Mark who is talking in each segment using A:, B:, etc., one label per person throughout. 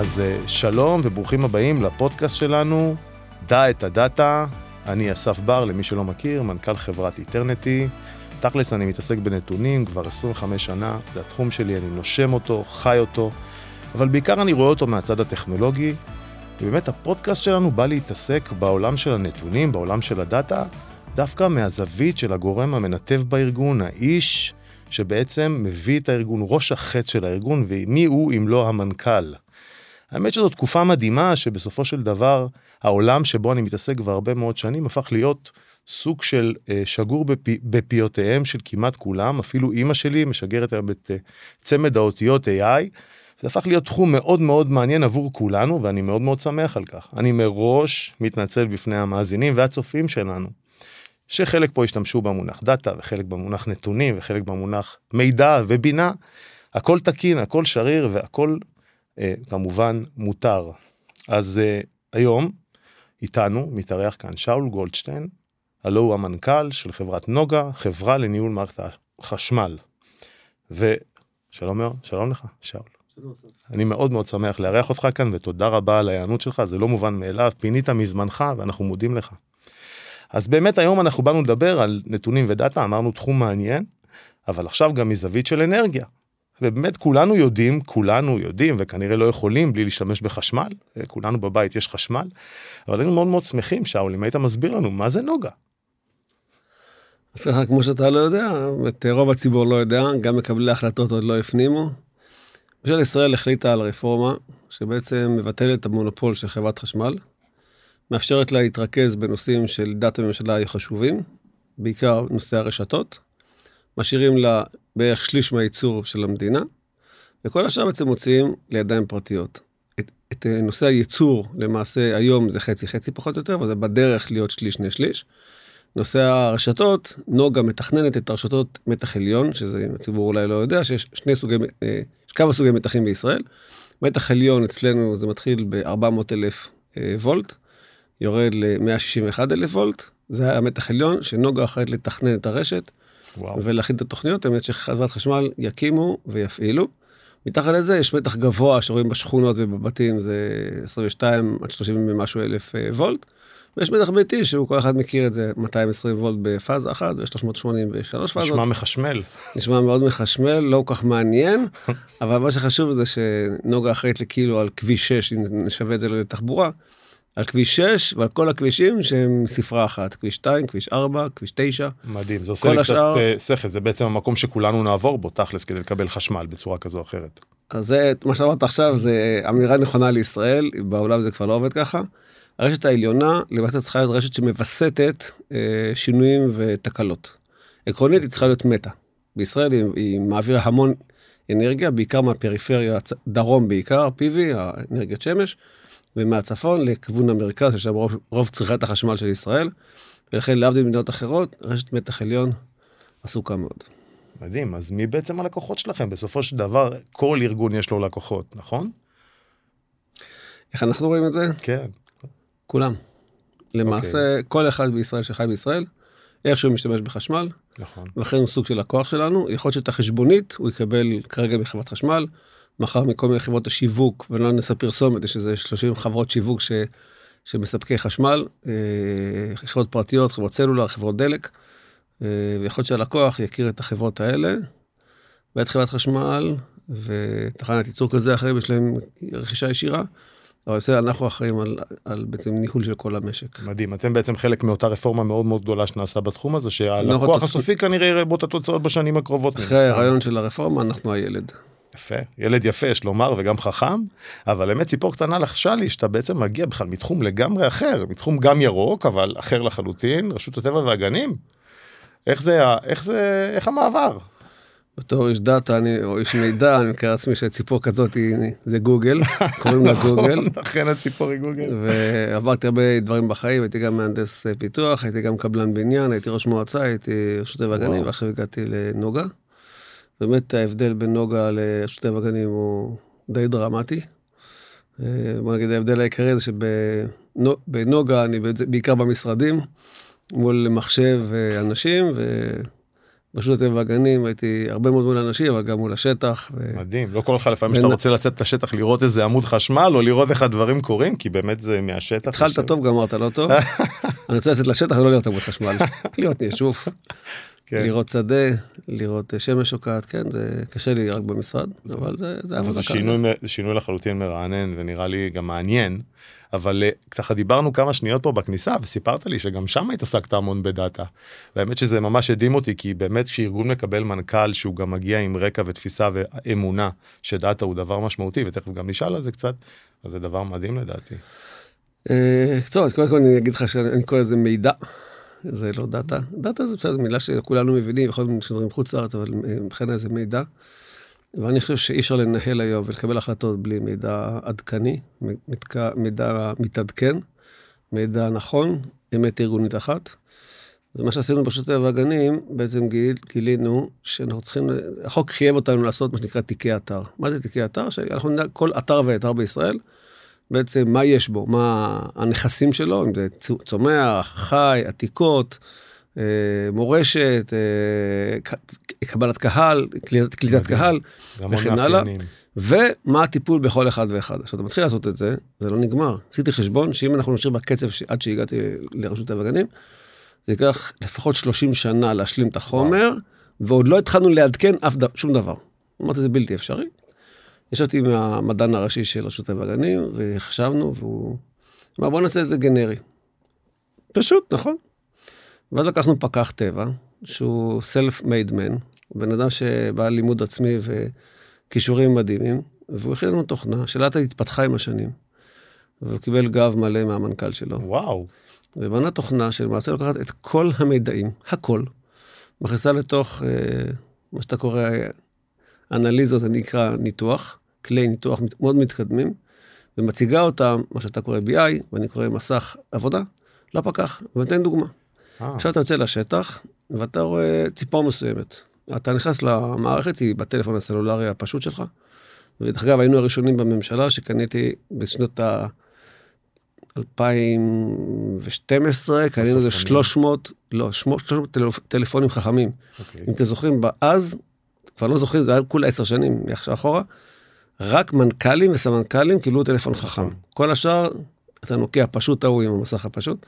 A: אז אה, שלום וברוכים הבאים לפודקאסט שלנו, דע את הדאטה. אני אסף בר, למי שלא מכיר, מנכ"ל חברת איטרנטי. תכלס אני מתעסק בנתונים כבר 25 שנה, זה התחום שלי, אני נושם אותו, חי אותו, אבל בעיקר אני רואה אותו מהצד הטכנולוגי. ובאמת הפודקאסט שלנו בא להתעסק בעולם של הנתונים, בעולם של הדאטה, דווקא מהזווית של הגורם המנתב בארגון, האיש שבעצם מביא את הארגון, ראש החץ של הארגון, ומי הוא אם לא המנכ"ל. האמת שזו תקופה מדהימה שבסופו של דבר העולם שבו אני מתעסק כבר הרבה מאוד שנים הפך להיות סוג של אה, שגור בפי, בפיותיהם של כמעט כולם, אפילו אימא שלי משגרת היום את אה, צמד האותיות AI. זה הפך להיות תחום מאוד מאוד מעניין עבור כולנו ואני מאוד מאוד שמח על כך. אני מראש מתנצל בפני המאזינים והצופים שלנו. שחלק פה השתמשו במונח דאטה וחלק במונח נתונים וחלק במונח מידע ובינה. הכל תקין, הכל שריר והכל כמובן מותר. אז אה, היום איתנו מתארח כאן שאול גולדשטיין, הלו הוא המנכ"ל של חברת נוגה, חברה לניהול מערכת החשמל. ושלום שלום לך, שאול. אני מאוד מאוד שמח לארח אותך כאן ותודה רבה על ההיענות שלך, זה לא מובן מאליו, פינית מזמנך ואנחנו מודים לך. אז באמת היום אנחנו באנו לדבר על נתונים ודאטה, אמרנו תחום מעניין, אבל עכשיו גם מזווית של אנרגיה. ובאמת כולנו יודעים, כולנו יודעים וכנראה לא יכולים בלי להשתמש בחשמל, כולנו בבית יש חשמל, אבל היינו מאוד מאוד שמחים, שאול, אם היית מסביר לנו מה זה נוגה.
B: אז ככה, כמו שאתה לא יודע, את רוב הציבור לא יודע, גם מקבלי ההחלטות עוד לא הפנימו. ממשלת ישראל החליטה על רפורמה שבעצם מבטלת את המונופול של חברת חשמל, מאפשרת לה להתרכז בנושאים של דת וממשלה חשובים, בעיקר נושאי הרשתות, משאירים לה בערך שליש מהייצור של המדינה, וכל השאר בעצם מוציאים לידיים פרטיות. את, את נושא הייצור, למעשה היום זה חצי חצי פחות או יותר, אבל זה בדרך להיות שליש שני שליש. נושא הרשתות, נוגה מתכננת את הרשתות מתח עליון, שזה הציבור אולי לא יודע, שיש שני סוגי, אה, יש כמה סוגי מתחים בישראל. מתח עליון אצלנו זה מתחיל ב-400 אלף אה, וולט, יורד ל-161 אלף וולט, זה המתח עליון שנוגה אחראית לתכנן את הרשת ולהכין את התוכניות, האמת שחברת חשמל יקימו ויפעילו. מתחת לזה יש מתח גבוה שרואים בשכונות ובבתים זה 22 עד 30 ומשהו אלף אה, וולט. ויש מתח ביתי שהוא כל אחד מכיר את זה 220 וולט בפאזה אחת ו-383 פאזות.
A: נשמע מחשמל.
B: נשמע מאוד מחשמל, לא כל כך מעניין, אבל מה שחשוב זה שנוגה אחראית לכאילו על כביש 6, אם נשווה את זה לתחבורה, על כביש 6 ועל כל הכבישים שהם ספרה אחת, כביש 2, כביש 4, כביש 9.
A: מדהים, זה עושה לי השאר... קצת שכל, זה בעצם המקום שכולנו נעבור בו תכלס כדי לקבל חשמל בצורה כזו או אחרת.
B: אז זה, מה שאמרת עכשיו זה אמירה נכונה לישראל, בעולם זה כבר לא עובד ככה. הרשת העליונה למעשה צריכה להיות רשת שמווסתת אה, שינויים ותקלות. עקרונית היא צריכה להיות מתה. בישראל היא, היא מעבירה המון אנרגיה, בעיקר מהפריפריה, דרום בעיקר, PV, האנרגיית שמש, ומהצפון לכיוון המרכז, ששם רוב, רוב צריכת החשמל של ישראל, ולכן להבדיל ממדינות אחרות, רשת מתח עליון עסוקה מאוד.
A: מדהים, אז מי בעצם הלקוחות שלכם? בסופו של דבר, כל ארגון יש לו לקוחות, נכון?
B: איך אנחנו רואים את זה?
A: כן.
B: כולם. למעשה, okay. אוקיי. כל אחד בישראל שחי בישראל, איכשהו משתמש בחשמל,
A: נכון.
B: ולכן הוא סוג של לקוח שלנו. יכול להיות שאת החשבונית הוא יקבל כרגע מחברת חשמל, מחר מכל מיני חברות השיווק, ולא נעשה פרסומת, יש איזה 30 חברות שיווק ש, שמספקי חשמל, אה, חברות פרטיות, חברות סלולר, חברות דלק, אה, ויכול להיות שהלקוח יכיר את החברות האלה, ואת חברת חשמל, ותחנת ייצור כזה אחרי, יש להם רכישה ישירה. אבל בסדר, אנחנו אחראים על, על בעצם ניהול של כל המשק.
A: מדהים, אתם בעצם חלק מאותה רפורמה מאוד מאוד גדולה שנעשה בתחום הזה, שהלקוח הסופי כנראה יראה בו את התוצאות בשנים הקרובות.
B: אחרי הרעיון של הרפורמה, אנחנו הילד.
A: יפה, ילד יפה יש לומר וגם חכם, אבל באמת ציפור קטנה לחשה לי שאתה בעצם מגיע בכלל מתחום לגמרי אחר, מתחום גם ירוק אבל אחר לחלוטין, רשות הטבע והגנים. איך זה, איך זה, איך המעבר?
B: בתור איש דאטה אני, או איש מידע, אני מכיר לעצמי שציפור כזאת היא, זה גוגל, קוראים לה
A: נכון,
B: גוגל.
A: אכן הציפור היא גוגל.
B: ועברתי הרבה דברים בחיים, הייתי גם מהנדס אה, פיתוח, הייתי גם קבלן בניין, הייתי ראש מועצה, הייתי רשות טבע ועכשיו הגעתי לנוגה. באמת ההבדל בין נוגה לרשות טבע הגנים הוא די דרמטי. אה, בוא נגיד ההבדל העיקרי זה שבנוגה אני בעיקר במשרדים, מול מחשב ואנשים, ו... ברשות הטבע והגנים הייתי הרבה מאוד מול אנשים, אבל גם מול השטח. ו...
A: מדהים, לא קורה לך לפעמים שאתה רוצה לצאת לשטח לראות איזה עמוד חשמל או לראות איך הדברים קורים כי באמת זה מהשטח.
B: התחלת טוב, גמרת לא טוב. אני רוצה לצאת לשטח ולא לראות עמוד חשמל. לראות יישוב,
A: כן.
B: לראות שדה, לראות אה, שמש שוקעת, כן, זה קשה לי רק במשרד, אבל זה זה
A: אבל זה. שינוי, זה שינוי לחלוטין מרענן ונראה לי גם מעניין. אבל אה, ככה דיברנו כמה שניות פה בכניסה וסיפרת לי שגם שם התעסקת המון בדאטה. והאמת שזה ממש הדהים אותי כי באמת כשארגון מקבל מנכ"ל שהוא גם מגיע עם רקע ותפיסה ואמונה שדאטה הוא דבר משמעותי ותכף גם נשאל על זה קצת אז זה דבר מדהים לדעתי.
B: אה, טוב, אז קודם כל אני אגיד לך שאני קורא לזה מידע, זה לא דאטה. דאטה זה בסדר, מילה שכולנו מבינים, יכול להיות שמדברים חוץ לארץ, אבל אה, מבחינת זה מידע. ואני חושב שאי אפשר לנהל היום ולקבל החלטות בלי מידע עדכני, מתק- מידע מתעדכן, מידע נכון, אמת ארגונית אחת. ומה שעשינו ברשות הטבע והגנים, בעצם גיל, גילינו שאנחנו צריכים, החוק חייב אותנו לעשות מה שנקרא תיקי אתר. מה זה תיקי אתר? שאנחנו נדע כל אתר ואתר בישראל, בעצם מה יש בו, מה הנכסים שלו, אם זה צו- צומח, חי, עתיקות, אה, מורשת, אה, קבלת קהל, קליטת, קליטת. קהל, וכן הלאה. ומה הטיפול בכל אחד ואחד. עכשיו, אתה מתחיל לעשות את זה, זה לא נגמר. עשיתי חשבון שאם אנחנו נמשיך בקצב ש... עד שהגעתי לרשות הטבע והגנים, זה ייקח לפחות 30 שנה להשלים את החומר, ועוד לא התחלנו לעדכן אף ד... שום דבר. אמרתי, זה בלתי אפשרי. ישבתי עם המדען הראשי של רשות הטבע והגנים, וחשבנו, והוא אמר, בוא נעשה את זה גנרי. פשוט, נכון. ואז לקחנו פקח טבע, שהוא self-made man, בן אדם שבעל לימוד עצמי וכישורים מדהימים, והוא הכין לנו תוכנה שלאט התפתחה עם השנים. והוא קיבל גב מלא מהמנכ"ל שלו.
A: וואו.
B: ובנה תוכנה שלמעשה לוקחת את כל המידעים, הכל, מכניסה לתוך אה, מה שאתה קורא אנליזות, זה נקרא ניתוח, כלי ניתוח מאוד מתקדמים, ומציגה אותם, מה שאתה קורא BI, ואני קורא מסך עבודה, לפקח. ונותן דוגמה.
A: אה,
B: עכשיו אתה יוצא לשטח, ואתה רואה ציפור מסוימת. אתה נכנס למערכת, היא בטלפון הסלולרי הפשוט שלך. ודרך אגב, היינו הראשונים בממשלה שקניתי בשנות ה... 2012, קנינו איזה
A: מסופונים.
B: 300, לא, 300 טלפ- טלפונים חכמים.
A: אוקיי.
B: אם אתם זוכרים, אז, כבר לא זוכרים, זה היה כולה עשר שנים מעכשיו אחורה, רק מנכ"לים וסמנכ"לים קיבלו טלפון חכם. כל השאר, אתה נוקע פשוט ההוא עם המסך הפשוט.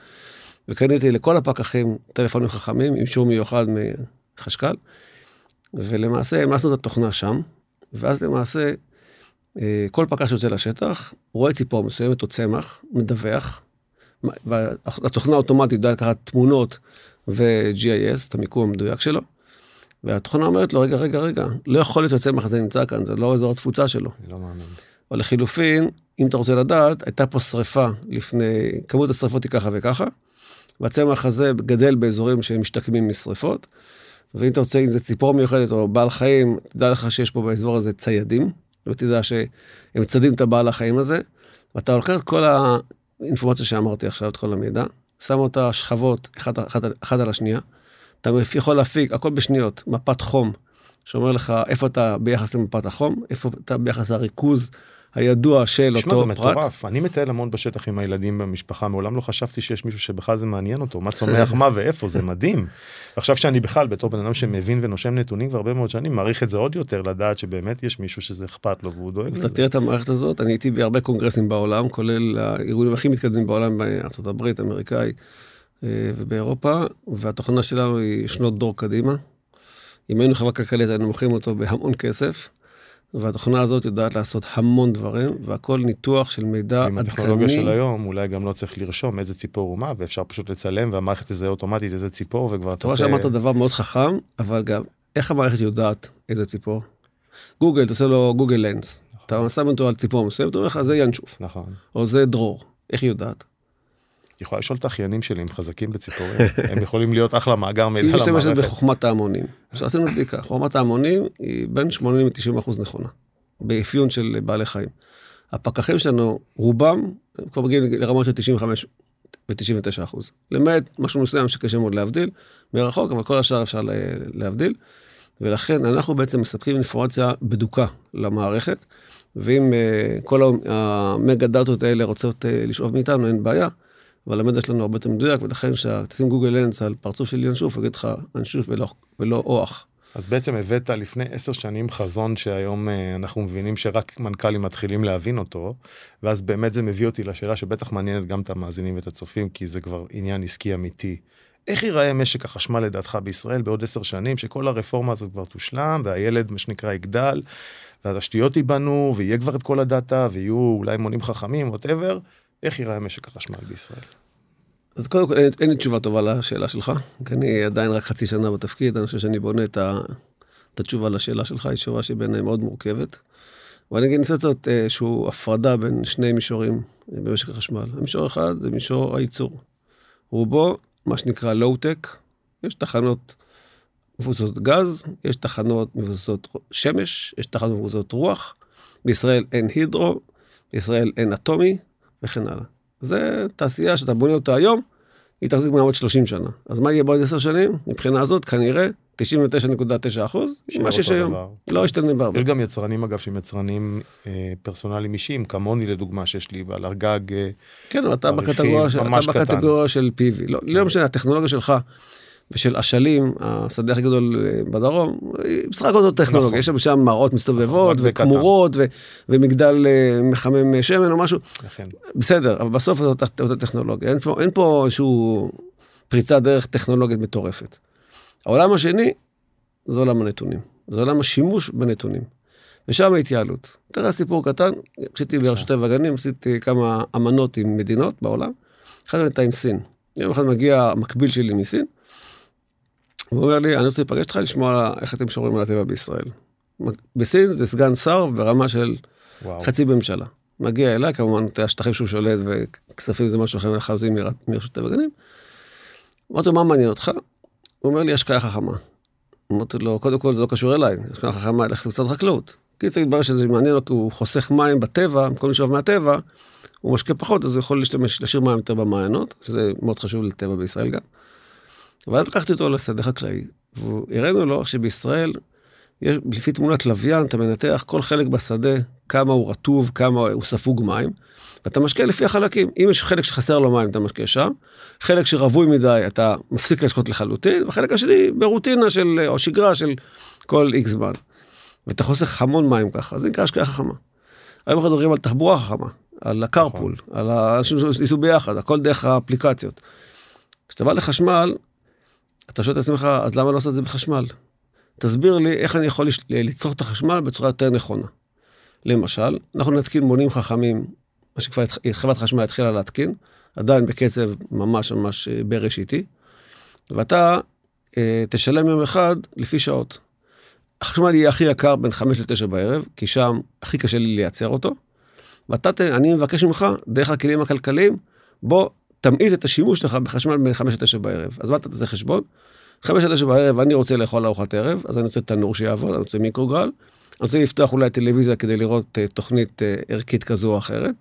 B: וקניתי לכל הפקחים טלפונים חכמים עם אישור מיוחד מחשכ"ל, ולמעשה המלצנו את התוכנה שם, ואז למעשה אה, כל פקח שיוצא לשטח, רואה ציפור מסוימת או צמח, מדווח, והתוכנה האוטומטית יודעת לקחת תמונות ו-GIS, את המיקום המדויק שלו, והתוכנה אומרת לו, רגע, רגע, רגע, לא יכול להיות שהצמח הזה נמצא כאן, זה לא אזור התפוצה שלו.
A: אני לא מאמין.
B: או לחילופין, אם אתה רוצה לדעת, הייתה פה שריפה לפני, כמות השריפות היא ככה וככה, והצמח הזה גדל באזורים שמשתקמים משריפות, ואם אתה רוצה, אם זה ציפור מיוחדת או בעל חיים, תדע לך שיש פה באזור הזה ציידים, ותדע שהם מצדים את הבעל החיים הזה, ואתה לוקח את כל האינפורמציה שאמרתי עכשיו, את כל המידע, שם אותה שכבות אחת, אחת, אחת על השנייה, אתה יכול להפיק, הכל בשניות, מפת חום, שאומר לך איפה אתה ביחס למפת החום, איפה אתה ביחס לריכוז הידוע של אותו
A: זה
B: פרט.
A: מטורף. אני מטייל המון בשטח עם הילדים במשפחה, מעולם לא חשבתי שיש מישהו שבכלל זה מעניין אותו, מה צומח מה ואיפה, זה מדהים. עכשיו שאני בכלל, בתור בן אדם שמבין ונושם נתונים כבר הרבה מאוד שנים, מעריך את זה עוד יותר, לדעת שבאמת יש מישהו שזה אכפת לו והוא דואג
B: אתה
A: לזה.
B: תראה את המערכת הזאת, אני הייתי בהרבה קונגרסים בעולם, כולל הארגונים הכי מתקדמים בעולם בארצות הברית, אמריקאי ובאירופה, והתוכנה שלנו היא שנות דור קדימה. אם היינו חברה כלכלית היינו מוכרים אותו בהמון כסף, והתוכנה הזאת יודעת לעשות המון דברים, והכל ניתוח של מידע
A: עם הטכנולוגיה
B: עדכני.
A: של היום, אולי גם לא צריך לרשום איזה ציפור הוא מה, ואפשר פשוט לצלם, והמערכת תזהה אוטומטית איזה ציפור, וכבר
B: אתה רואה שאמרת דבר מאוד חכם, אבל גם איך המערכת יודעת איזה ציפור? גוגל, תעשה לו גוגל לנס. אתה שם אותו על ציפור מסוימת, הוא אומר לך, זה ינשוף,
A: נכון.
B: או זה דרור. איך היא יודעת?
A: יכולה לשאול את האחיינים שלי, הם חזקים בציפורים, הם יכולים להיות אחלה מאגר מידע
B: היא משתמשת
A: למערכת.
B: בחוכמת ההמונים. עשינו בדיקה, חוכמת ההמונים היא בין 80 ל-90 אחוז נכונה, באפיון של בעלי חיים. הפקחים שלנו, רובם, הם כבר מגיעים לרמות של 95 ו-99 אחוז. למעט משהו מסוים שקשה מאוד להבדיל מרחוק, אבל כל השאר אפשר לה- להבדיל. ולכן אנחנו בעצם מספקים אינפורמציה בדוקה למערכת, ואם uh, כל המגה דאטות האלה רוצות uh, לשאוב מאיתנו, אין בעיה. אבל המידע שלנו הרבה יותר מדויק, ולכן כשתשים גוגל לנס על פרצוף של ינשוף, הוא יגיד לך אנשוף ולא, ולא אוח.
A: אז בעצם הבאת לפני עשר שנים חזון שהיום אה, אנחנו מבינים שרק מנכ"לים מתחילים להבין אותו, ואז באמת זה מביא אותי לשאלה שבטח מעניינת גם את המאזינים ואת הצופים, כי זה כבר עניין עסקי אמיתי. איך ייראה משק החשמל לדעתך בישראל בעוד עשר שנים, שכל הרפורמה הזאת כבר תושלם, והילד, מה שנקרא, יגדל, והתשתיות ייבנו, ויהיה כבר את כל הדאטה, ויהיו אולי מונים חכמים, ווטאבר, איך ייראה משק החשמל בישראל?
B: אז קודם כל, אין, אין לי תשובה טובה לשאלה שלך, כי אני עדיין רק חצי שנה בתפקיד, אני חושב שאני בונה את, ה, את התשובה לשאלה שלך, היא תשובה שבעיניי מאוד מורכבת. ואני אגיד, ניסיתי לעשות איזושהי הפרדה בין שני מישורים במשק החשמל. המישור אחד זה מישור הייצור. רובו, מה שנקרא לואו-טק, יש תחנות מבוססות גז, יש תחנות מבוססות שמש, יש תחנות מבוססות רוח. בישראל אין הידרו, בישראל אין אטומי, וכן הלאה. זה תעשייה שאתה בונה אותה היום, היא תחזיק מעמד 30 שנה. אז מה יהיה בעוד 10 שנים? מבחינה הזאת, כנראה 99.9 אחוז, מה שיש היום. לא ישתנה בהרבה.
A: יש גם יצרנים, אגב, שהם יצרנים אה, פרסונליים אישיים, כמוני לדוגמה, שיש לי על ארגג. אה,
B: כן, אתה בקטגוריה אתה בקטגוריה של PV. לא, כן. לא משנה, הטכנולוגיה שלך ושל אשלים, השדה הכי גדול אה, בדרום, בסך הכל זאת טכנולוגיה, נכון. יש שם שם מראות מסתובבות וכמורות ו- ומגדל אה, מחמם שמן או משהו, נכון. בסדר, אבל בסוף זאת אותה טכנולוגיה, אין פה, אין פה איזשהו פריצת דרך טכנולוגית מטורפת. העולם השני זה עולם הנתונים, זה עולם השימוש בנתונים. ושם ההתייעלות. תראה סיפור קטן, כשהייתי ברשות טבע והגנים, עשיתי כמה אמנות עם מדינות בעולם, אחת הייתה עם סין. יום אחד מגיע המקביל שלי מסין, הוא אומר לי, אני רוצה להיפגש איתך לשמוע איך אתם שומרים על הטבע בישראל. בסין זה סגן שר ברמה של וואו. חצי בממשלה. מגיע אליי, כמובן, את השטחים שהוא שולט וכספים זה משהו אחר לחלוטין מרשות טבע גנים. אמרתי לו, מה מעניין אותך? הוא אומר לי, השקעה חכמה. אמרתי לו, קודם כל זה לא קשור אליי, השקעה חכמה, לך למשרד החקלאות. קיצר, התברר שזה מעניין לו, כי הוא חוסך מים בטבע, במקום לשאוב מהטבע, הוא משקה פחות, אז הוא יכול להשתמש, להשאיר מים יותר במעיינות, שזה מאוד חשוב לטבע בישראל גם. ואז לקחתי אותו לשדה חקלאי, והראינו לו שבישראל, יש, לפי תמונת לוויין, אתה מנתח כל חלק בשדה, כמה הוא רטוב, כמה הוא ספוג מים, ואתה משקה לפי החלקים. אם יש חלק שחסר לו מים, אתה משקה שם, חלק שרווי מדי, אתה מפסיק לשקות לחלוטין, והחלק השני ברוטינה של, או שגרה של כל איקס זמן. ואתה חוסך המון מים ככה, זה נקרא השקעה חכמה. היום אנחנו מדברים על תחבורה חכמה, על הקרפול, נכון. על האנשים שייסעו ביחד, הכל דרך האפליקציות. כשאתה בא לחשמל, אתה שואל את עצמך, אז למה לא לעשות את זה בחשמל? תסביר לי איך אני יכול לצרוך את החשמל בצורה יותר נכונה. למשל, אנחנו נתקין מונים חכמים, מה שכבר חברת חשמל התחילה להתקין, עדיין בקצב ממש ממש אה, בראשיתי, ואתה אה, תשלם יום אחד לפי שעות. החשמל יהיה הכי יקר בין 5 ל-9 בערב, כי שם הכי קשה לי לייצר אותו, ואתה, אני מבקש ממך, דרך הכלים הכלכליים, בוא תמעיט את השימוש שלך בחשמל בין 5 ל-9 בערב. אז מה אתה תעשה חשבון? 5 ל-9 בערב אני רוצה לאכול ארוחת ערב, אז אני רוצה תנור שיעבוד, אני רוצה מיקרוגל, אני רוצה לפתוח אולי טלוויזיה כדי לראות uh, תוכנית uh, ערכית כזו או אחרת.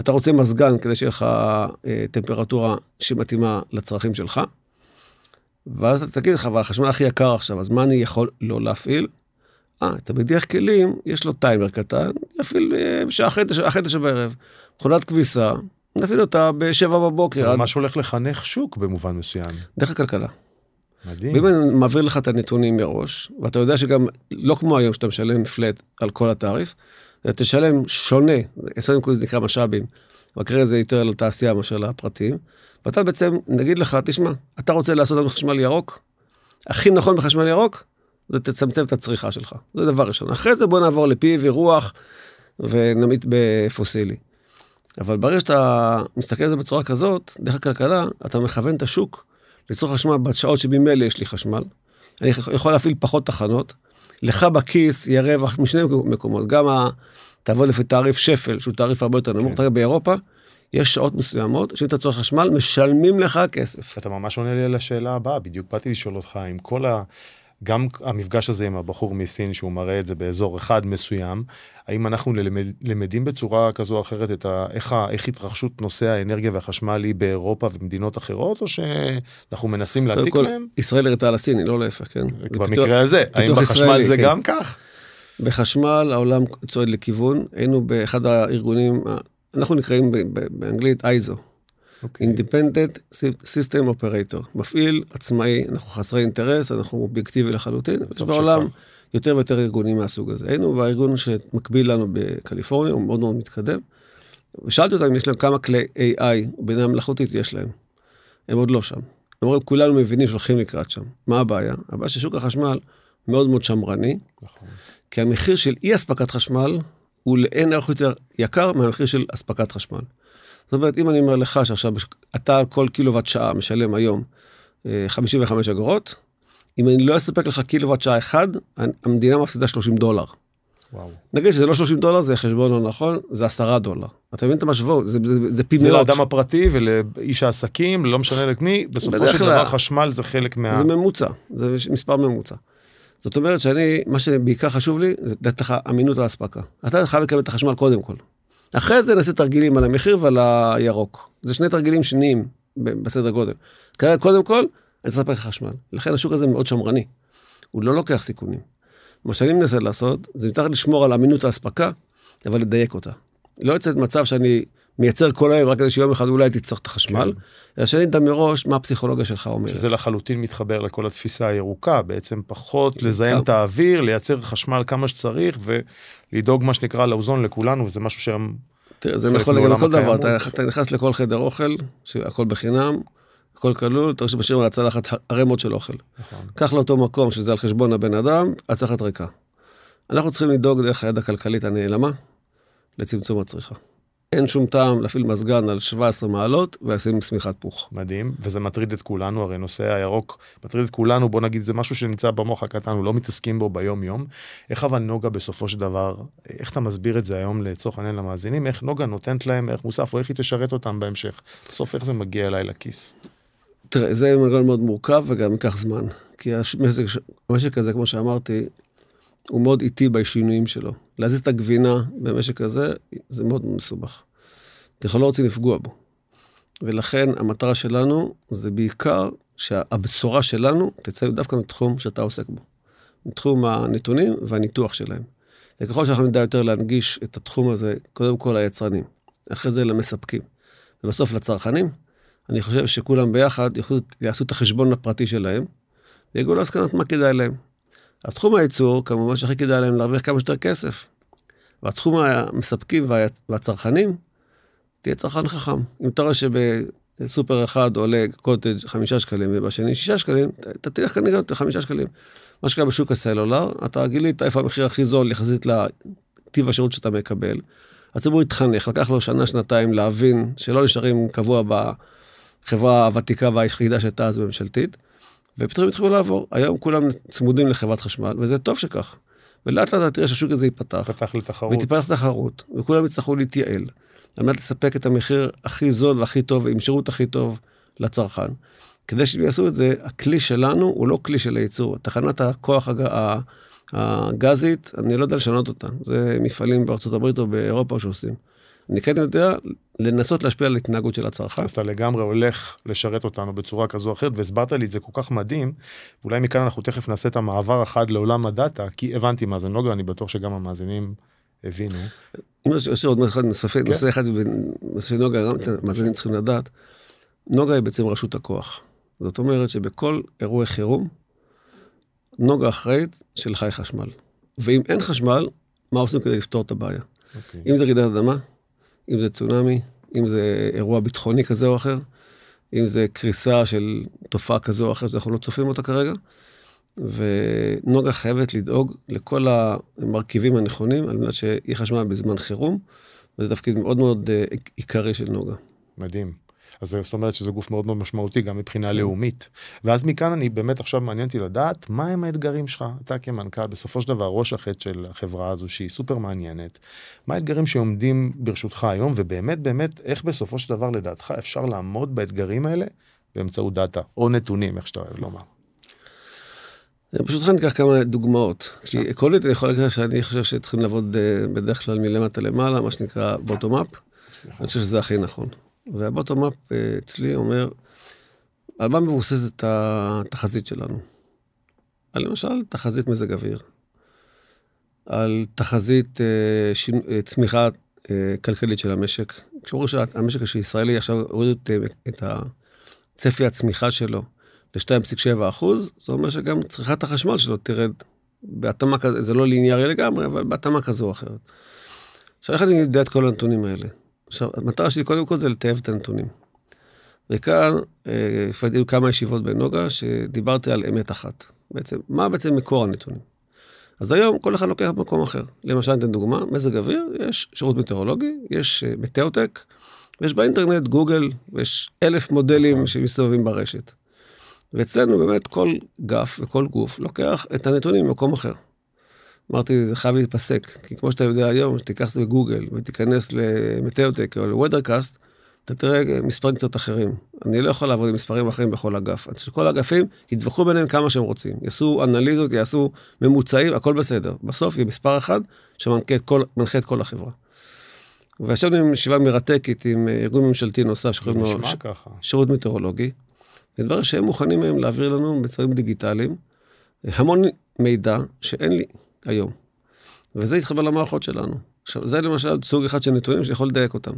B: אתה רוצה מזגן כדי שיהיה לך uh, טמפרטורה שמתאימה לצרכים שלך. ואז אתה תגיד לך, אבל החשמל הכי יקר עכשיו, אז מה אני יכול לא להפעיל? אה, אתה מדיח כלים, יש לו טיימר קטן, יפעיל בשעה אחרי תשע בערב. מכונת כביסה, נפעיל אותה בשבע בבוקר.
A: זה ממש הולך לחנך שוק במובן מסוים.
B: דרך הכלכלה. מדהים. ואם אני מעביר לך את הנתונים מראש, ואתה יודע שגם לא כמו היום שאתה משלם פלט על כל התעריף, אתה תשלם שונה, אצלנו זה נקרא משאבים, במקרה זה יותר לתעשייה מאשר לפרטים, ואתה בעצם, נגיד לך, תשמע, אתה רוצה לעשות לנו חשמל ירוק? הכי נכון בחשמל ירוק, זה תצמצם את הצריכה שלך. זה דבר ראשון. אחרי זה בוא נעבור לפי ורוח ונמית בפוסילי. אבל ברגע שאתה מסתכל על זה בצורה כזאת, דרך הכלכלה, אתה מכוון את השוק לצורך חשמל בשעות שבמילא יש לי חשמל. אני יכול להפעיל פחות תחנות. לך בכיס יהיה רווח משני מקומות. גם ה... תעבוד לפי תעריף שפל, שהוא תעריף הרבה יותר נמוך. כן. באירופה, יש שעות מסוימות שאם אתה צורך חשמל, משלמים לך כסף.
A: אתה ממש עונה לי על השאלה הבאה, בדיוק באתי לשאול אותך, עם כל ה... גם המפגש הזה עם הבחור מסין שהוא מראה את זה באזור אחד מסוים, האם אנחנו למד, למדים בצורה כזו או אחרת את ה, איך, ה, איך התרחשות נושא האנרגיה והחשמל היא באירופה ומדינות אחרות, או שאנחנו מנסים להעתיק מהם?
B: ישראל הראתה על הסיני, לא להפך, כן.
A: במקרה פיתוח, הזה, האם בחשמל ישראלי, זה כן. גם כך?
B: בחשמל העולם צועד לכיוון, היינו באחד הארגונים, אנחנו נקראים באנגלית אייזו.
A: אוקיי.
B: אינדיפנדנט סיסטם אופרטור. מפעיל, עצמאי, אנחנו חסרי אינטרס, אנחנו אובייקטיבי לחלוטין. יש בעולם. יותר ויותר ארגונים מהסוג הזה. היינו בארגון שמקביל לנו בקליפורניה, הוא מאוד מאוד מתקדם. ושאלתי אותם אם יש להם כמה כלי AI, בינה מלאכותית יש להם. הם עוד לא שם. הם אומרים, כולנו מבינים שהולכים לקראת שם. מה הבעיה? הבעיה ששוק החשמל מאוד מאוד שמרני,
A: נכון.
B: כי המחיר של אי אספקת חשמל הוא לאין ערך יותר יקר מהמחיר של אספקת חשמל. זאת אומרת, אם אני אומר לך שעכשיו אתה על כל קילוואט שעה משלם היום אה, 55 אגורות, אם אני לא אספק לך קילוואט שעה אחד, המדינה מפסידה 30 דולר.
A: וואו.
B: נגיד שזה לא 30 דולר, זה חשבון לא נכון, זה 10 דולר. אתה מבין את המשוואות? זה, זה, זה פי
A: זה
B: מאות.
A: לאדם הפרטי ולאיש העסקים, לא משנה למי, בסופו של דבר חשמל זה חלק מה...
B: זה ממוצע, זה מספר ממוצע. זאת אומרת שאני, מה שבעיקר חשוב לי, זה לתת לך אמינות האספקה. אתה חייב לקבל את החשמל קודם כל. אחרי זה נעשה תרגילים על המחיר ועל הירוק. זה שני תרגילים שניים בסדר גודל. כרגע, קודם כל, אני צריך לך חשמל. לכן השוק הזה מאוד שמרני. הוא לא לוקח סיכונים. מה שאני מנסה לעשות, זה מצטרך לשמור על אמינות האספקה, אבל לדייק אותה. לא יוצא מצב שאני מייצר כל היום רק כדי שיום אחד אולי תצטרך את החשמל, אלא שאני אדע מראש מה הפסיכולוגיה שלך אומרת.
A: שזה לחלוטין מתחבר לכל התפיסה הירוקה, בעצם פחות לזהם את האוויר, לייצר חשמל כמה שצריך ולדאוג מה שנקרא לאוזון לכולנו, וזה משהו שהם...
B: תראה, זה נכון לגבי כל דבר. אתה, אתה נכנס לכל חדר אוכל, שהכל בחינם, הכל כלול, אתה רואה שמשאירים על הצלחת ערימות של אוכל.
A: נכון.
B: קח לאותו מקום שזה על חשבון הבן אדם, הצלחת ריקה. אנחנו צריכים לדאוג דרך היד הכלכלית הנעלמה לצמצום הצריכה. אין שום טעם להפעיל מזגן על 17 מעלות ולשים שמיכת פוך.
A: מדהים, וזה מטריד את כולנו, הרי נושא הירוק מטריד את כולנו, בוא נגיד, זה משהו שנמצא במוח הקטן, אנחנו לא מתעסקים בו ביום יום. איך אבל נוגה בסופו של דבר, איך אתה מסביר את זה היום לצורך העניין למאזינים, איך נוגה נותנת להם ערך מוסף, או איך היא תשרת אותם בהמשך? בסוף איך זה מגיע אליי לכיס?
B: תראה, זה מנגנון מאוד מורכב וגם ייקח זמן. כי המשק, המשק הזה, כמו שאמרתי, הוא מאוד איטי בשינויים שלו. להזיז את הגבינה במשק הזה, זה מאוד מסובך. אנחנו לא רוצים לפגוע בו. ולכן המטרה שלנו זה בעיקר שהבשורה שלנו תצא דווקא מתחום שאתה עוסק בו. מתחום הנתונים והניתוח שלהם. וככל שאנחנו נדע יותר להנגיש את התחום הזה, קודם כל ליצרנים, אחרי זה למספקים, ובסוף לצרכנים, אני חושב שכולם ביחד יוכלו, יעשו את החשבון הפרטי שלהם, ויגיעו להסקנות מה כדאי להם. התחום הייצור, כמובן שהכי כדאי להם להרוויח כמה שיותר כסף. והתחום המספקים וה- והצרכנים, תהיה צרכן חכם. אם אתה רואה שבסופר אחד עולה קוטג' חמישה שקלים ובשני שישה שקלים, אתה- תלך כנראה את חמישה שקלים. מה שקרה בשוק הסלולר, אתה גילית איפה המחיר הכי זול יחסית לטיב השירות שאתה מקבל. הציבור התחנך, לקח לו שנה, שנתיים להבין שלא נשארים קבוע בחברה הוותיקה והיחידה שהייתה אז ממשלתית, ופתאום התחילו לעבור. היום כולם צמודים לחברת חשמל, וזה טוב שכך. ולאט לאט תראה שהשוק הזה ייפתח,
A: פתח לתחרות.
B: ותיפתח תחרות, וכולם יצטרכו להתייעל, על מנת לספק את המחיר הכי זול והכי טוב, עם שירות הכי טוב לצרכן. כדי שהם יעשו את זה, הכלי שלנו הוא לא כלי של הייצור. תחנת הכוח הג... הגזית, אני לא יודע לשנות אותה. זה מפעלים בארצות הברית או באירופה שעושים. אני כן יודע לנסות להשפיע על התנהגות של הצרכן.
A: אז אתה לגמרי הולך לשרת אותנו בצורה כזו או אחרת, והסברת לי את זה כל כך מדהים, ואולי מכאן אנחנו תכף נעשה את המעבר החד לעולם הדאטה, כי הבנתי מה זה נוגה, אני בטוח שגם המאזינים הבינו.
B: אם יש עוד אחד נוסף,
A: כן.
B: נושא אחד בנושא נוגה, גם המאזינים צריכים לדעת, נוגה היא בעצם רשות הכוח. זאת אומרת שבכל אירועי חירום, נוגה אחראית של חי חשמל. ואם אין חשמל, מה עושים כדי לפתור את הבעיה?
A: אוקיי.
B: אם זה רעידת אדמה, אם זה צונאמי, אם זה אירוע ביטחוני כזה או אחר, אם זה קריסה של תופעה כזו או אחרת שאנחנו לא צופים אותה כרגע. ונוגה חייבת לדאוג לכל המרכיבים הנכונים על מנת שיהיה חשמל בזמן חירום, וזה תפקיד מאוד מאוד אה, עיקרי של נוגה.
A: מדהים. אז זאת אומרת שזה גוף מאוד מאוד משמעותי גם מבחינה
B: כן.
A: לאומית. ואז מכאן אני באמת עכשיו מעניין אותי לדעת מה הם האתגרים שלך, אתה כמנכ"ל, בסופו של דבר ראש החטא של החברה הזו שהיא סופר מעניינת, מה האתגרים שעומדים ברשותך היום, ובאמת באמת איך בסופו של דבר לדעתך אפשר לעמוד באתגרים האלה באמצעות דאטה, או נתונים, איך שאתה אוהב לומר.
B: ברשותך ניקח כמה דוגמאות. כי עקרונית אני יכול להגיד לך שאני חושב שצריכים לעבוד אה, בדרך כלל מלמטה למעלה, מה שנקרא בוטום אפ. אני חושב שזה הכי נכון. והבוטום אפ אה, אצלי אומר, על מה מבוססת התחזית שלנו? על למשל תחזית מזג אוויר, על תחזית אה, צמיחה כלכלית של המשק, כשאומרים שהמשק הישראלי עכשיו הורידו את, את הצפי הצמיחה שלו ל-2.7 אחוז, זה אומר שגם צריכת החשמל שלו תרד בהתאמה כזה, זה לא ליניארי לגמרי, אבל בהתאמה כזו או אחרת. עכשיו, איך אני יודע את כל הנתונים האלה? עכשיו, המטרה שלי קודם כל זה לטייב את הנתונים. וכאן, הפעלתי אה, כמה ישיבות בנוגה, שדיברתי על אמת אחת. בעצם, מה בעצם מקור הנתונים? אז היום כל אחד לוקח במקום אחר. למשל, ניתן דוגמה, מזג אוויר, יש שירות מטאורולוגי, יש אה, מטאוטק, ויש באינטרנט גוגל, ויש אלף מודלים נכון. שמסתובבים ברשת. ואצלנו באמת כל גף וכל גוף לוקח את הנתונים ממקום אחר. אמרתי, זה חייב להתפסק, כי כמו שאתה יודע היום, שתיקח את זה בגוגל ותיכנס למטאוטק או לווידרקאסט, אתה תראה מספרים קצת אחרים. אני לא יכול לעבוד עם מספרים אחרים בכל אגף. אז כל האגפים ידווחו ביניהם כמה שהם רוצים. יעשו אנליזות, יעשו ממוצעים, הכל בסדר. בסוף יהיה מספר אחד שמנחה את כל, את כל החברה. וישבנו עם ישיבה מרתקת עם ארגון ממשלתי נוסף שקוראים לו ש... שירות מטאורולוגי. ודבר שהם מוכנים היום להעביר לנו בצווים דיגיטליים המון מידע שאין לי היום. וזה יתחבר למערכות שלנו. עכשיו, זה למשל סוג אחד של נתונים שיכול לדייק אותם.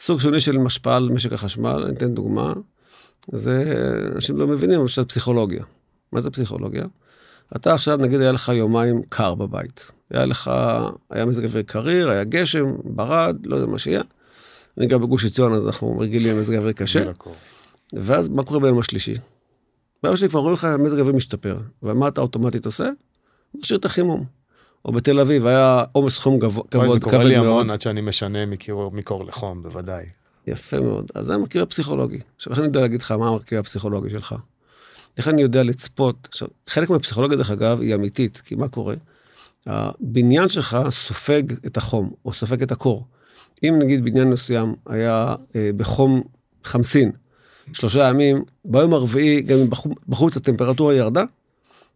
B: סוג שני של משפעה על משק החשמל, אני אתן דוגמה, זה אנשים לא מבינים, למשל פסיכולוגיה. מה זה פסיכולוגיה? אתה עכשיו, נגיד, היה לך יומיים קר בבית. היה לך, היה מזג אוויר קריר, היה גשם, ברד, לא יודע מה שיהיה. אני גר בגוש עציון, אז אנחנו רגילים למזג אוויר קשה. ואז מה קורה ביום השלישי? ביום השלישי כבר רואים לך מזג אוויר משתפר. ומה אתה אוטומטית עושה? משאיר את החימום. או בתל אביב היה עומס חום גבוה, כבד מאוד.
A: זה קורה לי המון עד שאני משנה מקור, מקור לחום, בוודאי.
B: יפה מאוד. אז זה המרכיב הפסיכולוגי. עכשיו, איך אני יודע להגיד לך מה המרכיב הפסיכולוגי שלך? איך אני יודע לצפות? עכשיו, חלק מהפסיכולוגיה, דרך אגב, היא אמיתית, כי מה קורה? הבניין שלך סופג את החום, או סופג את הקור. אם נגיד בניין מסוים היה אה, בחום חמסין, שלושה ימים, ביום הרביעי, גם אם בחוץ הטמפרטורה ירדה,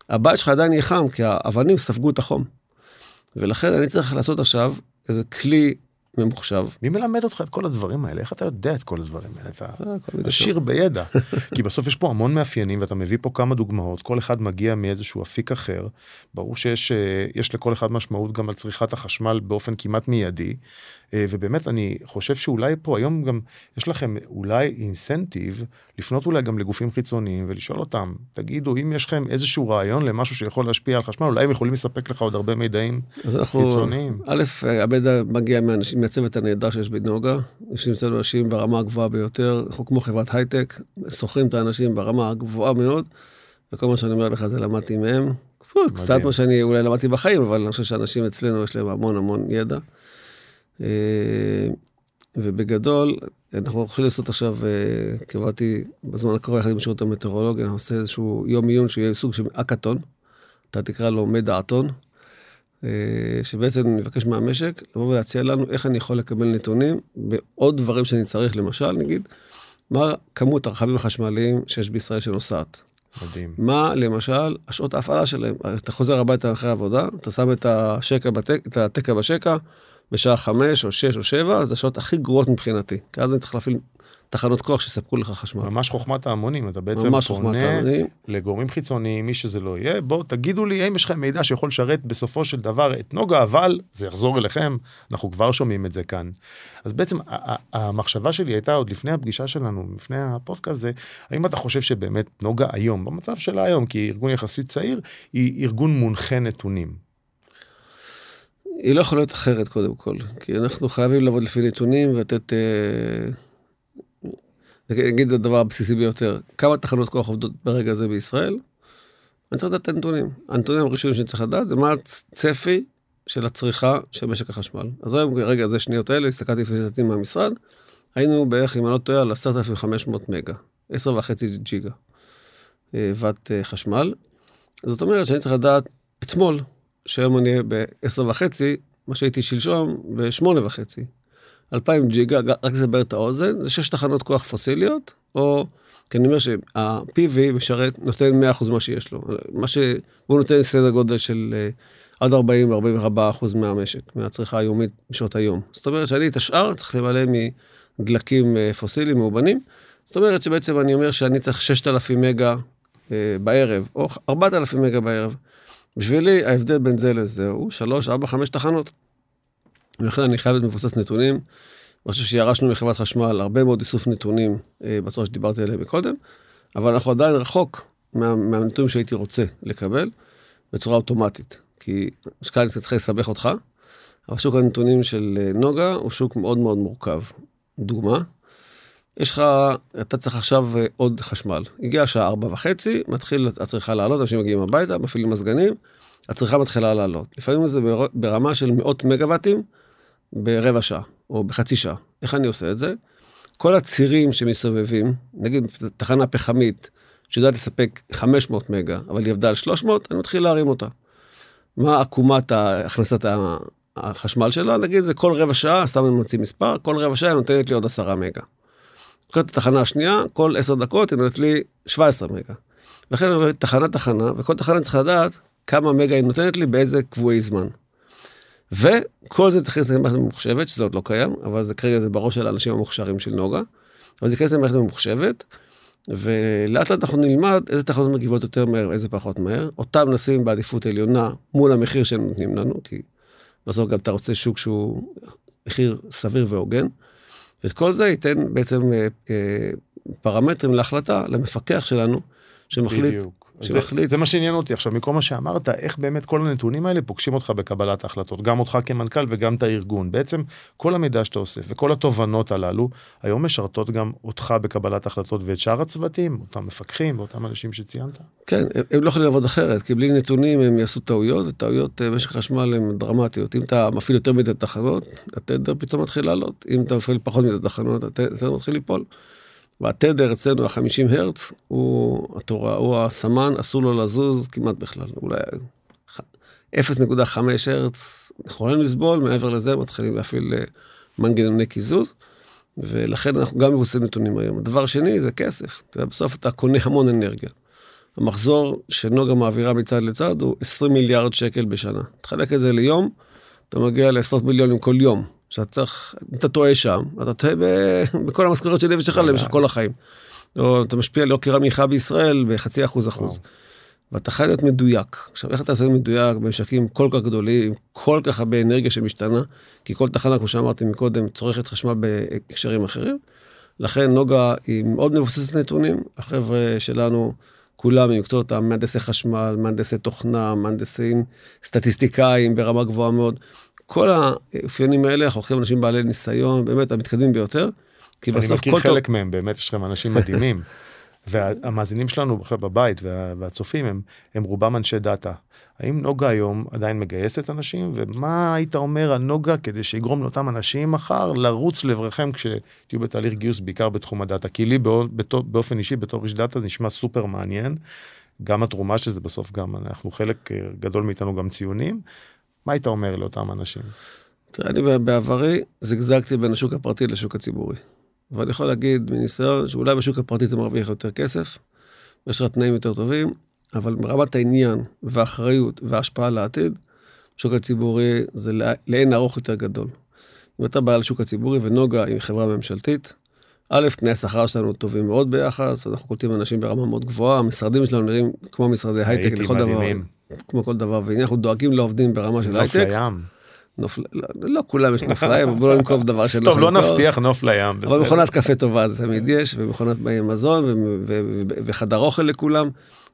B: הבית שלך עדיין יהיה חם, כי האבנים ספגו את החום. ולכן אני צריך לעשות עכשיו איזה כלי ממוחשב.
A: מי מלמד אותך את כל הדברים האלה? איך אתה יודע את כל הדברים האלה? אתה אה, עשיר בידע. כי בסוף יש פה המון מאפיינים ואתה מביא פה כמה דוגמאות, כל אחד מגיע מאיזשהו אפיק אחר. ברור שיש אה, לכל אחד משמעות גם על צריכת החשמל באופן כמעט מיידי. אה, ובאמת אני חושב שאולי פה היום גם יש לכם אולי אינסנטיב לפנות אולי גם לגופים חיצוניים ולשאול אותם, תגידו אם יש לכם איזשהו רעיון למשהו שיכול להשפיע על חשמל, אולי הם יכולים לספק לך עוד הרבה מידעים
B: אז אנחנו, חיצוניים. א', המידע מגיע מאנשים, מהצוות הנהדר שיש בנוגה, יש אצלנו אנשים ברמה הגבוהה ביותר, אנחנו כמו חברת הייטק, שוכרים את האנשים ברמה הגבוהה מאוד, וכל מה שאני אומר לך זה למדתי מהם. קצת מה שאני אולי למדתי בחיים, אבל אני חושב שאנשים אצלנו יש להם המון המון ידע. אה, ובגדול, אנחנו הולכים לעשות עכשיו, אה, קבעתי בזמן הקרוב יחד עם שירות המטאורולוגיה, אנחנו עושה איזשהו יום עיון שיהיה סוג של אקאטון, אתה תקרא לו מדעתון, אה, שבעצם נבקש מהמשק לבוא ולהציע לנו איך אני יכול לקבל נתונים בעוד דברים שאני צריך, למשל, נגיד, מה כמות הרכבים החשמליים שיש בישראל שנוסעת.
A: מדהים.
B: מה למשל השעות ההפעלה שלהם. אתה חוזר הביתה אחרי עבודה, אתה שם את השקע, בתק, את התקע בשקע, בשעה חמש או שש או שבע, זה השעות הכי גרועות מבחינתי. כי אז אני צריך להפעיל תחנות כוח שיספקו לך חשמל.
A: ממש חוכמת ההמונים, אתה בעצם פונה לגורמים חיצוניים, מי שזה לא יהיה, בואו תגידו לי האם יש לכם מידע שיכול לשרת בסופו של דבר את נוגה, אבל זה יחזור אליכם, אנחנו כבר שומעים את זה כאן. אז בעצם המחשבה שלי הייתה עוד לפני הפגישה שלנו, לפני הפודקאסט הזה, האם אתה חושב שבאמת נוגה היום, במצב שלה היום, כי ארגון יחסית צעיר, היא ארגון מונחה נתונים.
B: היא לא יכולה להיות אחרת קודם כל, כי אנחנו חייבים לעבוד לפי נתונים ולתת, אה, נגיד הדבר הבסיסי ביותר, כמה תחנות כוח עובדות ברגע הזה בישראל? אני צריך לדעת את הנתונים. הנתונים הראשונים שאני צריך לדעת זה מה הצפי של הצריכה של משק החשמל. אז היום, רגע, זה שניות האלה, הסתכלתי לפני שנתיים מהמשרד, היינו בערך, אם אני לא טועה, על 10,500 מגה, 10.5 ג'יגה אה, ואט אה, חשמל. זאת אומרת שאני צריך לדעת אתמול שהיום אני אהיה ב-10 וחצי, מה שהייתי שלשום ב-8 וחצי. 2,000 ג'יגה, רק לסבר את האוזן, זה שש תחנות כוח פוסיליות, או, כי אני אומר שה-PV משרת, נותן 100% מה שיש לו. מה ש... הוא נותן סדר גודל של אה, עד 40-44% מהמשק, מהצריכה היומית בשעות היום. זאת אומרת שאני את השאר צריך למלא מדלקים אה, פוסיליים מאובנים. זאת אומרת שבעצם אני אומר שאני צריך 6,000 מגה אה, בערב, או 4,000 מגה בערב. בשבילי ההבדל בין זה לזה הוא 3, 4, 5 תחנות. ולכן אני חייב להיות מבוסס נתונים, אני חושב שירשנו מחברת חשמל הרבה מאוד איסוף נתונים אה, בצורה שדיברתי עליהם מקודם, אבל אנחנו עדיין רחוק מה, מהנתונים שהייתי רוצה לקבל בצורה אוטומטית. כי שקל קצת צריך לסבך אותך, אבל שוק הנתונים של אה, נוגה הוא שוק מאוד מאוד מורכב. דוגמה, יש לך, אתה צריך עכשיו אה, עוד חשמל. הגיעה השעה ארבע וחצי, מתחיל הצריכה לעלות, אנשים מגיעים הביתה, מפעילים מזגנים, הצריכה מתחילה לעלות. לפעמים זה ברמה של מאות מגוואטים ברבע שעה, או בחצי שעה. איך אני עושה את זה? כל הצירים שמסתובבים, נגיד תחנה פחמית, שיודעת לספק 500 מגה, אבל היא עבדה על 300, אני מתחיל להרים אותה. מה עקומת הכנסת החשמל שלה? נגיד זה כל רבע שעה, סתם אני מוציא מספר, כל רבע שעה נותנת לי עוד 10 מגה. לוקחת את התחנה השנייה, כל 10 דקות היא נותנת לי 17 מגה. לכן אני עובר תחנה תחנה, וכל תחנה צריכה לדעת כמה מגה היא נותנת לי באיזה קבועי זמן. וכל זה צריך להיכנס למערכת ממוחשבת, שזה עוד לא קיים, אבל זה כרגע זה בראש של האנשים המוכשרים של נוגה. אבל זה ייכנס למערכת ממוחשבת, ולאט לאט אנחנו נלמד איזה תחנות מגיבות יותר מהר, איזה פחות מהר. אותם נשים בעדיפות עליונה מול המחיר שהם נותנים לנו, כי בסוף גם אתה רוצה שוק שהוא מחיר סביר והוגן. ואת כל זה ייתן בעצם אה, אה, פרמטרים להחלטה למפקח שלנו, שמחליט,
A: בדיוק. שמחליט. זה, זה מה שעניין אותי עכשיו מכל מה שאמרת איך באמת כל הנתונים האלה פוגשים אותך בקבלת ההחלטות גם אותך כמנכ"ל וגם את הארגון בעצם כל המידע שאתה אוסף וכל התובנות הללו היום משרתות גם אותך בקבלת החלטות ואת שאר הצוותים אותם מפקחים ואותם אנשים שציינת.
B: כן הם, הם לא יכולים לעבוד אחרת כי בלי נתונים הם יעשו טעויות וטעויות אה, משק חשמל הן דרמטיות אם אתה מפעיל יותר מדי תחנות התדר פתאום מתחיל לעלות אם אתה מפעיל פחות מדי תחנות התדר מתחיל ליפול. והתדר אצלנו, ה-50 הרץ, הוא התורה, הוא הסמן, אסור לו לזוז כמעט בכלל. אולי 0.5 הרץ יכולים לסבול, מעבר לזה מתחילים להפעיל אה, מנגנוני קיזוז, ולכן אנחנו גם מבוססים נתונים היום. הדבר השני זה כסף. אתה בסוף אתה קונה המון אנרגיה. המחזור שנוגה מעבירה מצד לצד הוא 20 מיליארד שקל בשנה. תחלק את זה ליום, אתה מגיע לעשרות מיליונים כל יום. שאתה צריך, אתה טועה שם, אתה טועה בכל המשכורת שלי ושלך למשך כל החיים. או אתה משפיע על יוקר המחיה בישראל בחצי אחוז אחוז. ואתה חייב להיות מדויק. עכשיו, איך אתה עושה מדויק במשקים כל כך גדולים, כל כך הרבה אנרגיה שמשתנה, כי כל תחנה, כמו שאמרתי מקודם, צורכת חשמל בהקשרים אחרים. לכן נוגה היא מאוד מבוססת נתונים, החבר'ה שלנו, כולם ממקצועות המהנדסי חשמל, מהנדסי תוכנה, מהנדסים סטטיסטיקאים ברמה גבוהה מאוד. כל האפיונים האלה, אנחנו הולכים אנשים בעלי ניסיון, באמת המתקדמים ביותר.
A: כי בסוף אני מכיר חלק טוב... מהם, באמת יש לכם אנשים מדהימים. והמאזינים שלנו עכשיו בבית והצופים הם, הם רובם אנשי דאטה. האם נוגה היום עדיין מגייסת אנשים ומה היית אומר על נוגה כדי שיגרום לאותם אנשים מחר לרוץ לעברכם כשתהיו בתהליך גיוס בעיקר בתחום הדאטה כי לי באופן אישי בתור איש דאטה נשמע סופר מעניין. גם התרומה שזה בסוף גם אנחנו חלק אה, גדול מאיתנו גם ציונים מה היית אומר לאותם אנשים?
B: תראה, אני בעברי זגזגתי בין השוק הפרטי לשוק הציבורי. ואני יכול להגיד מניסיון שאולי בשוק הפרטי אתה מרוויח יותר כסף, יש לך תנאים יותר טובים, אבל ברמת העניין והאחריות וההשפעה לעתיד, שוק הציבורי זה לאין ארוך יותר גדול. אם אתה בעל שוק הציבורי ונוגה היא חברה ממשלתית, א', תנאי השכר שלנו טובים מאוד ביחס, אנחנו קולטים אנשים ברמה מאוד גבוהה, המשרדים שלנו נראים כמו משרדי הייטק לכל דבר. כמו כל דבר ועניין, אנחנו דואגים לעובדים ברמה של הייטק.
A: נוף לים.
B: נוף, לא, לא כולם יש נוף לים, בוא לא נמכור דבר
A: שלא טוב, לא נבטיח נוף לים.
B: אבל מכונת קפה טובה זה תמיד יש, ומכונת מזון, וחדר אוכל לכולם.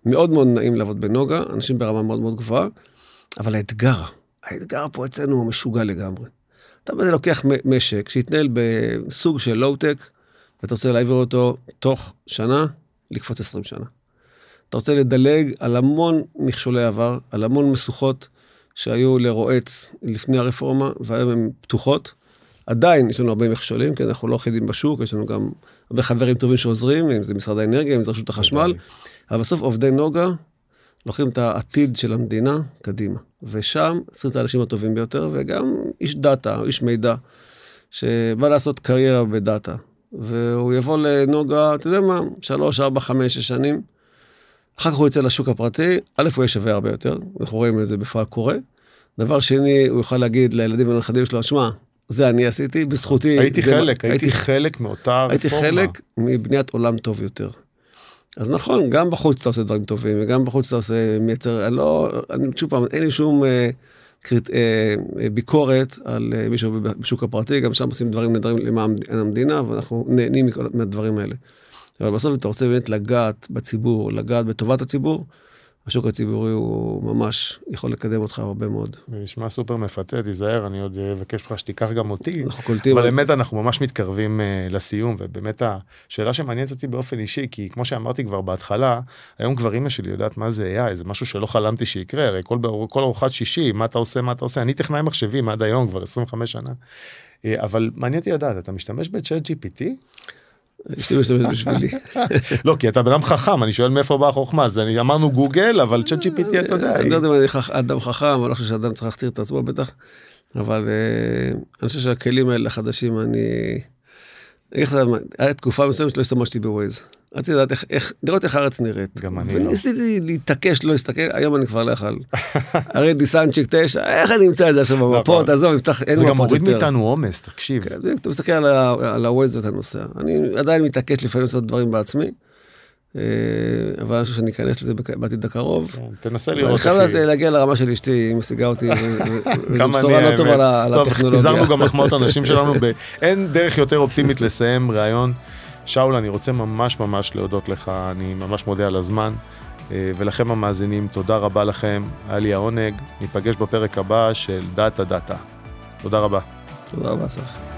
B: מאוד מאוד נעים לעבוד בנוגה, אנשים ברמה מאוד מאוד גבוהה, אבל האתגר, האתגר פה אצלנו הוא משוגע לגמרי. אתה בזה לוקח משק שהתנהל בסוג של לואו-טק, ואתה רוצה להעביר אותו תוך שנה, לקפוץ 20 שנה. אתה רוצה לדלג על המון מכשולי עבר, על המון משוכות שהיו לרועץ לפני הרפורמה, והיום הן פתוחות. עדיין יש לנו הרבה מכשולים, כי אנחנו לא אחידים בשוק, יש לנו גם הרבה חברים טובים שעוזרים, אם זה משרד האנרגיה, אם זה רשות החשמל, אבל בסוף עובדי נוגה לוקחים את העתיד של המדינה קדימה. ושם צריכים את האנשים הטובים ביותר, וגם איש דאטה, איש מידע, שבא לעשות קריירה בדאטה. והוא יבוא לנוגה, אתה יודע מה, שלוש, ארבע, חמש, שש שנים, אחר כך הוא יוצא לשוק הפרטי, א', הוא יהיה שווה הרבה יותר, אנחנו רואים את זה בפועל קורה. דבר שני, הוא יוכל להגיד לילדים ולנכדים שלו, שמע, זה אני עשיתי, בזכותי.
A: הייתי חלק, מה... הייתי חלק מאותה
B: הייתי רפורמה. הייתי חלק מבניית עולם טוב יותר. אז נכון, גם בחוץ אתה עושה דברים טובים, וגם בחוץ אתה עושה, מייצר, אני לא, אני שוב פעם, אין לי שום, אה, קריט, אה, ביקורת על אה, מישהו בשוק הפרטי, גם שם עושים דברים נהדרים למען המדינה, ואנחנו נהנים מהדברים האלה. אבל בסוף אם אתה רוצה באמת לגעת בציבור, לגעת בטובת הציבור, השוק הציבורי הוא ממש יכול לקדם אותך הרבה מאוד.
A: זה נשמע סופר מפתה, תיזהר, אני עוד אבקש ממך שתיקח גם אותי.
B: אנחנו קולטים.
A: אבל באמת אנחנו ממש מתקרבים uh, לסיום, ובאמת השאלה שמעניינת אותי באופן אישי, כי כמו שאמרתי כבר בהתחלה, היום כבר אימא שלי יודעת מה זה AI, זה משהו שלא חלמתי שיקרה, הרי כל, כל ארוחת שישי, מה אתה עושה, מה אתה עושה, אני טכנאי מחשבים עד היום, כבר 25 שנה. Uh, אבל מעניין אותי לדעת, אתה משתמש בצ'אט GPT?
B: אשתי משתמשת בשבילי.
A: לא, כי אתה בן אדם חכם, אני שואל מאיפה באה החוכמה, אז אמרנו גוגל, אבל צ'אט GPT, אתה יודע.
B: אני לא יודע אם אני אדם חכם, אני לא חושב שאדם צריך להכתיר את עצמו בטח, אבל אה, אני חושב שהכלים האלה החדשים, אני... אני אגיד לך, הייתה תקופה מסוימת שלא הסתמשתי בווייז. רציתי לדעת איך, איך, לראות איך הארץ נראית.
A: גם אני לא.
B: וניסיתי להתעקש, לא להסתכל, היום אני כבר לא יכול. הרי דיסנצ'יק 9, איך אני אמצא את זה עכשיו
A: נכון.
B: במפות, עזוב, נפתח, אין
A: זה גם
B: מפות
A: מוריד
B: יותר.
A: מאיתנו עומס, תקשיב.
B: כן, אתה מסתכל על הווייז ואתה נוסע. אני עדיין מתעקש לפעמים לעשות דברים בעצמי, אבל אני חושב שאני אכנס לזה בעתיד הקרוב.
A: כן, תנסה
B: אני
A: לראות
B: חייב
A: איך
B: לזה להגיע לרמה של אשתי, היא משיגה אותי, וזו בשורה
A: אני,
B: לא טובה
A: האמת.
B: על ה- על
A: טוב. פיזרנו גם מחמאות אנשים שלנו, אין דרך יותר אופטימית לסיים ראיון. שאול, אני רוצה ממש ממש להודות לך, אני ממש מודה על הזמן. אה, ולכם המאזינים, תודה רבה לכם, היה לי העונג. ניפגש בפרק הבא של דאטה דאטה. תודה רבה.
B: תודה רבה, אסף.